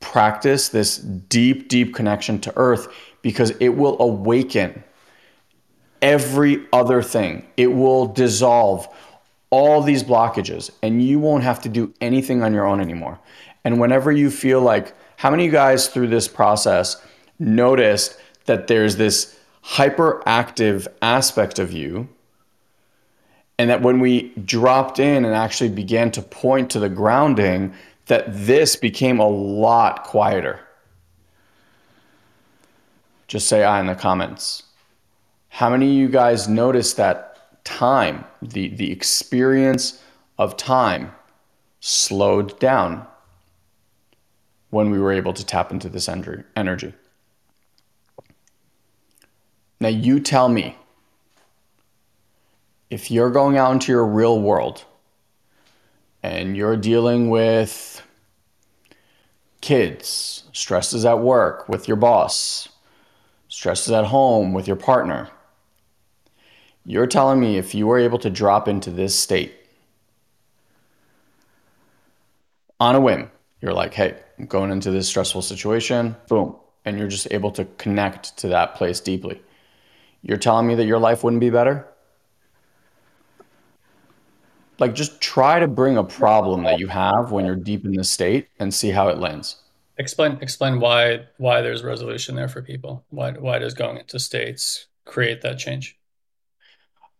Practice this deep deep connection to earth because it will awaken every other thing. It will dissolve all these blockages and you won't have to do anything on your own anymore. And whenever you feel like how many of you guys through this process noticed that there's this hyperactive aspect of you and that when we dropped in and actually began to point to the grounding that this became a lot quieter. Just say i in the comments. How many of you guys noticed that time the the experience of time slowed down when we were able to tap into this energy now, you tell me. If you're going out into your real world and you're dealing with kids, stresses at work with your boss, stresses at home with your partner, you're telling me if you were able to drop into this state on a whim, you're like, hey, I'm going into this stressful situation, boom, and you're just able to connect to that place deeply you're telling me that your life wouldn't be better? Like, just try to bring a problem that you have when you're deep in the state and see how it lands. Explain explain why why there's resolution there for people. Why why does going into states create that change?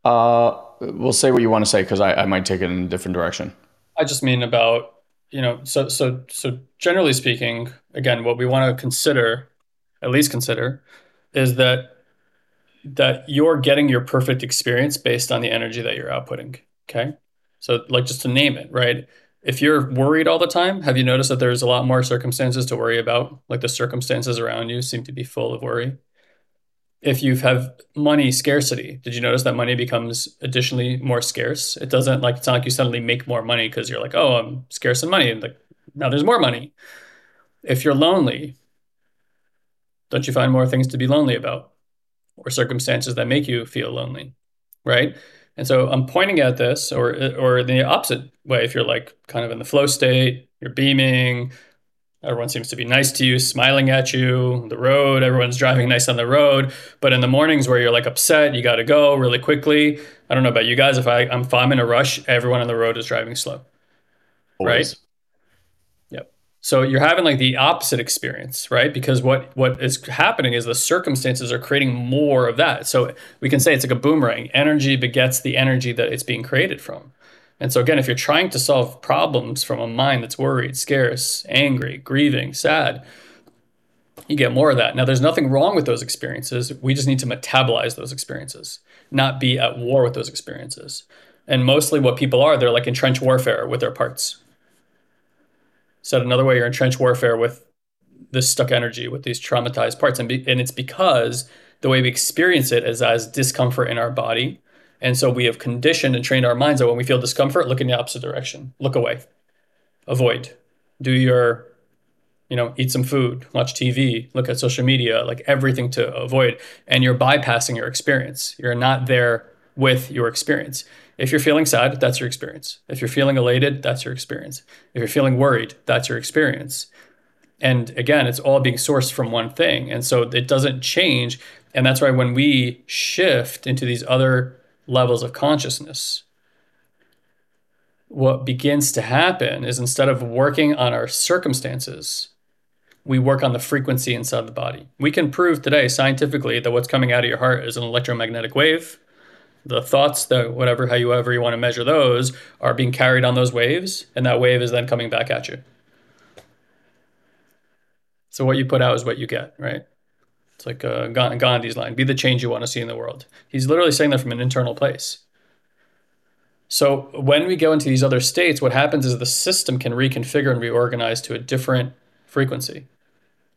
Uh, we'll say what you want to say because I, I might take it in a different direction. I just mean about you know so so so generally speaking, again, what we want to consider, at least consider, is that that you're getting your perfect experience based on the energy that you're outputting. Okay. So, like, just to name it, right? If you're worried all the time, have you noticed that there's a lot more circumstances to worry about? Like, the circumstances around you seem to be full of worry. If you have money scarcity, did you notice that money becomes additionally more scarce? It doesn't like, it's not like you suddenly make more money because you're like, oh, I'm scarce in money. And like, now there's more money. If you're lonely, Don't you find more things to be lonely about or circumstances that make you feel lonely? Right. And so I'm pointing at this, or or the opposite way. If you're like kind of in the flow state, you're beaming, everyone seems to be nice to you, smiling at you. The road, everyone's driving nice on the road. But in the mornings where you're like upset, you got to go really quickly. I don't know about you guys. If I I'm, if I'm in a rush, everyone on the road is driving slow. Always. Right. So you're having like the opposite experience, right? Because what what is happening is the circumstances are creating more of that. So we can say it's like a boomerang. Energy begets the energy that it's being created from. And so again, if you're trying to solve problems from a mind that's worried, scarce, angry, grieving, sad, you get more of that. Now there's nothing wrong with those experiences. We just need to metabolize those experiences, not be at war with those experiences. And mostly what people are, they're like in trench warfare with their parts Said another way, you're in trench warfare with this stuck energy, with these traumatized parts. And, be, and it's because the way we experience it is as discomfort in our body. And so we have conditioned and trained our minds that when we feel discomfort, look in the opposite direction, look away, avoid, do your, you know, eat some food, watch TV, look at social media, like everything to avoid. And you're bypassing your experience. You're not there with your experience. If you're feeling sad, that's your experience. If you're feeling elated, that's your experience. If you're feeling worried, that's your experience. And again, it's all being sourced from one thing. And so it doesn't change. And that's why when we shift into these other levels of consciousness, what begins to happen is instead of working on our circumstances, we work on the frequency inside the body. We can prove today scientifically that what's coming out of your heart is an electromagnetic wave the thoughts that whatever however you want to measure those are being carried on those waves and that wave is then coming back at you. So what you put out is what you get right? It's like uh, gandhi's line be the change you want to see in the world. He's literally saying that from an internal place. So when we go into these other states what happens is the system can reconfigure and reorganize to a different frequency.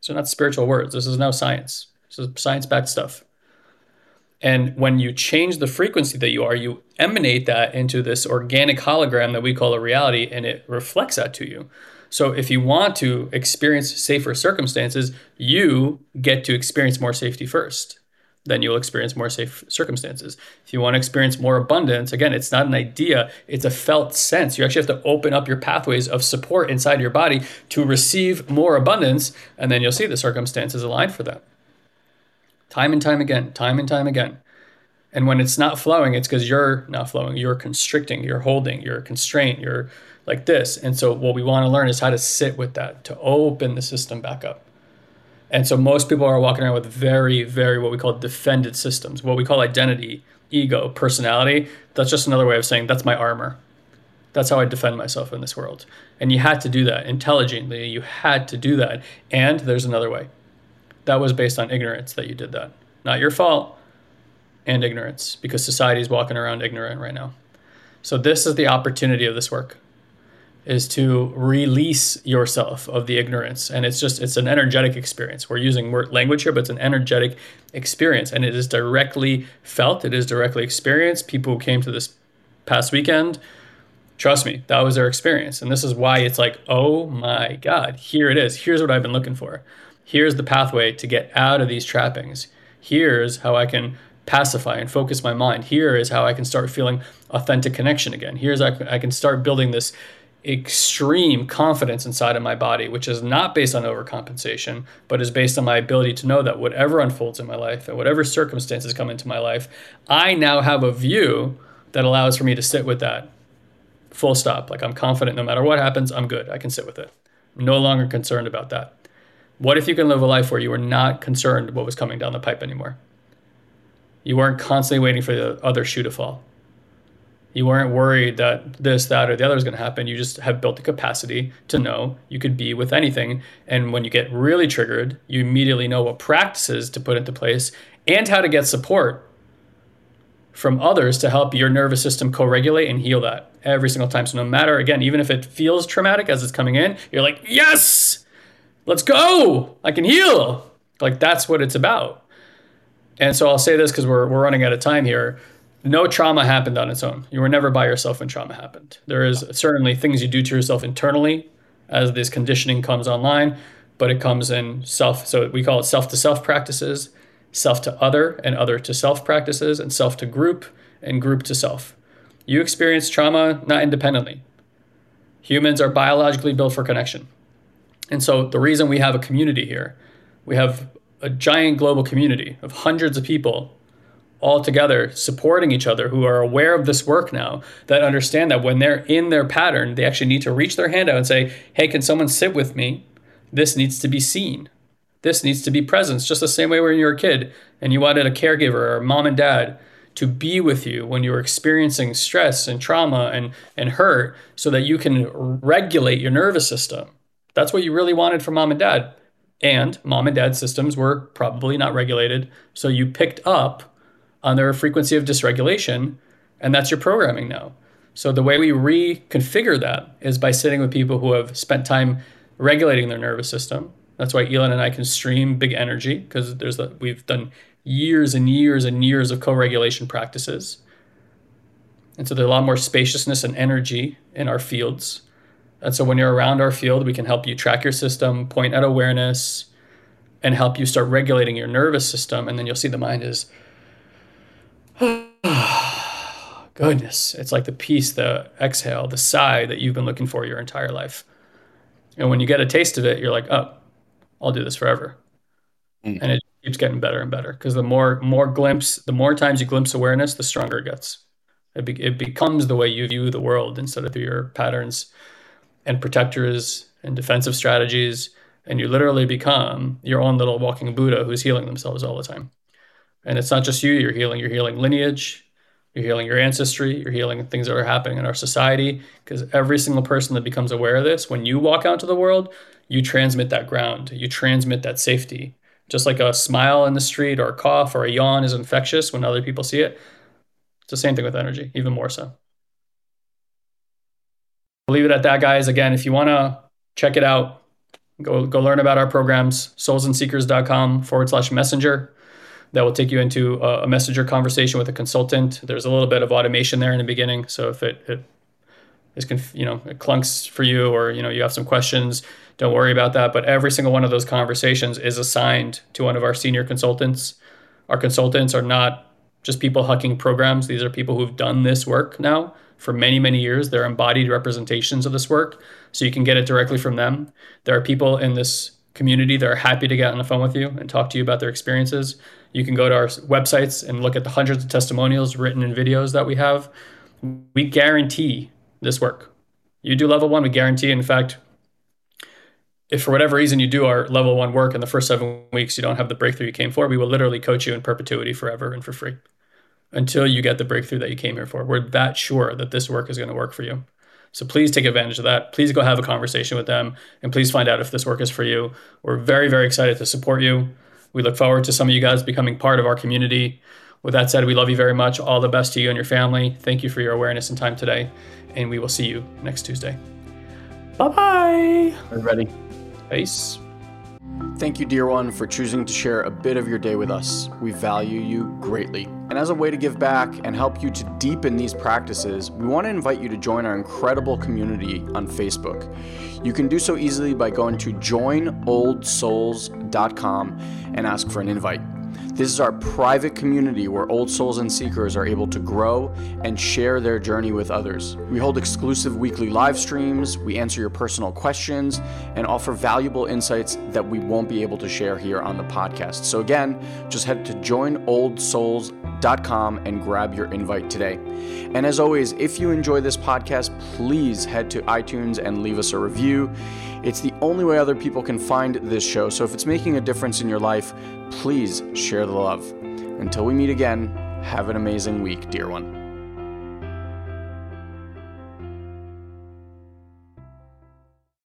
So not spiritual words this is now science. This is science-backed stuff and when you change the frequency that you are, you emanate that into this organic hologram that we call a reality, and it reflects that to you. So if you want to experience safer circumstances, you get to experience more safety first. Then you'll experience more safe circumstances. If you want to experience more abundance, again, it's not an idea, it's a felt sense. You actually have to open up your pathways of support inside your body to receive more abundance, and then you'll see the circumstances aligned for that time and time again, time and time again. And when it's not flowing, it's because you're not flowing. You're constricting, you're holding, you're constrained, you're like this. And so, what we want to learn is how to sit with that, to open the system back up. And so, most people are walking around with very, very what we call defended systems, what we call identity, ego, personality. That's just another way of saying that's my armor. That's how I defend myself in this world. And you had to do that intelligently. You had to do that. And there's another way that was based on ignorance that you did that. Not your fault and ignorance because society is walking around ignorant right now. So this is the opportunity of this work is to release yourself of the ignorance. And it's just it's an energetic experience. We're using word language here but it's an energetic experience. And it is directly felt it is directly experienced. People who came to this past weekend trust me that was their experience. And this is why it's like oh my god here it is. Here's what i've been looking for here's the pathway to get out of these trappings. Here's how I can pacify and focus my mind. Here is how I can start feeling authentic connection again. Here's how I can start building this extreme confidence inside of my body, which is not based on overcompensation, but is based on my ability to know that whatever unfolds in my life and whatever circumstances come into my life, I now have a view that allows for me to sit with that full stop. Like I'm confident no matter what happens, I'm good. I can sit with it. I'm no longer concerned about that. What if you can live a life where you were not concerned what was coming down the pipe anymore? You weren't constantly waiting for the other shoe to fall. You weren't worried that this, that, or the other is going to happen. You just have built the capacity to know you could be with anything. And when you get really triggered, you immediately know what practices to put into place and how to get support from others to help your nervous system co regulate and heal that every single time. So, no matter, again, even if it feels traumatic as it's coming in, you're like, yes, let's go. I can heal. Like that's what it's about. And so I'll say this because we're, we're running out of time here. No trauma happened on its own. You were never by yourself when trauma happened. There is certainly things you do to yourself internally as this conditioning comes online, but it comes in self. So we call it self to self practices, self to other, and other to self practices, and self to group, and group to self. You experience trauma not independently. Humans are biologically built for connection. And so the reason we have a community here, we have a giant global community of hundreds of people all together supporting each other who are aware of this work now that understand that when they're in their pattern they actually need to reach their hand out and say hey can someone sit with me? This needs to be seen. This needs to be presence. Just the same way when you were a kid and you wanted a caregiver or mom and dad to be with you when you're experiencing stress and trauma and, and hurt so that you can regulate your nervous system that's what you really wanted from mom and dad and mom and dad systems were probably not regulated so you picked up on their frequency of dysregulation, and that's your programming now. So the way we reconfigure that is by sitting with people who have spent time regulating their nervous system. That's why Ilan and I can stream big energy because there's the, we've done years and years and years of co-regulation practices. And so there's a lot more spaciousness and energy in our fields. And so when you're around our field, we can help you track your system, point at awareness, and help you start regulating your nervous system. And then you'll see the mind is (sighs) Goodness, it's like the peace, the exhale, the sigh that you've been looking for your entire life. And when you get a taste of it, you're like, oh, I'll do this forever. Mm. And it keeps getting better and better because the more more glimpse, the more times you glimpse awareness, the stronger it gets. It, be, it becomes the way you view the world instead of through your patterns and protectors and defensive strategies. And you literally become your own little walking Buddha who's healing themselves all the time. And it's not just you you're healing, you're healing lineage, you're healing your ancestry, you're healing things that are happening in our society. Because every single person that becomes aware of this, when you walk out into the world, you transmit that ground, you transmit that safety. Just like a smile in the street or a cough or a yawn is infectious when other people see it, it's the same thing with energy, even more so. I'll leave it at that, guys. Again, if you want to check it out, go, go learn about our programs, soulsandseekers.com forward slash messenger that will take you into a, messenger conversation with a consultant. There's a little bit of automation there in the beginning, so if it, it is conf- you know it clunks for you or you know you have some questions, don't worry about that. But every single one of those conversations is assigned to one of our senior consultants. Our consultants are not just people hucking programs. These are people who've done this work now for many, many years. They're embodied representations of this work, so you can get it directly from them. There are people in this community that are happy to get on the phone with you and talk to you about their experiences. You can go to our websites and look at the hundreds of testimonials written in videos that we have. We guarantee this work. You do level one, we guarantee. In fact, if for whatever reason you do our level one work in the first seven weeks, you don't have the breakthrough you came for, we will literally coach you in perpetuity forever and for free until you get the breakthrough that you came here for. We're that sure that this work is going to work for you. So please take advantage of that. Please go have a conversation with them and please find out if this work is for you. We're very, very excited to support you. We look forward to some of you guys becoming part of our community. With that said, we love you very much. All the best to you and your family. Thank you for your awareness and time today. And we will see you next Tuesday. Bye bye. Everybody. Peace. Thank you, dear one, for choosing to share a bit of your day with us. We value you greatly. And as a way to give back and help you to deepen these practices, we want to invite you to join our incredible community on Facebook. You can do so easily by going to joinoldsouls.com and ask for an invite. This is our private community where old souls and seekers are able to grow and share their journey with others. We hold exclusive weekly live streams, we answer your personal questions, and offer valuable insights that we won't be able to share here on the podcast. So, again, just head to joinoldsouls.com and grab your invite today. And as always, if you enjoy this podcast, please head to iTunes and leave us a review. It's the only way other people can find this show. So if it's making a difference in your life, please share the love. Until we meet again, have an amazing week, dear one.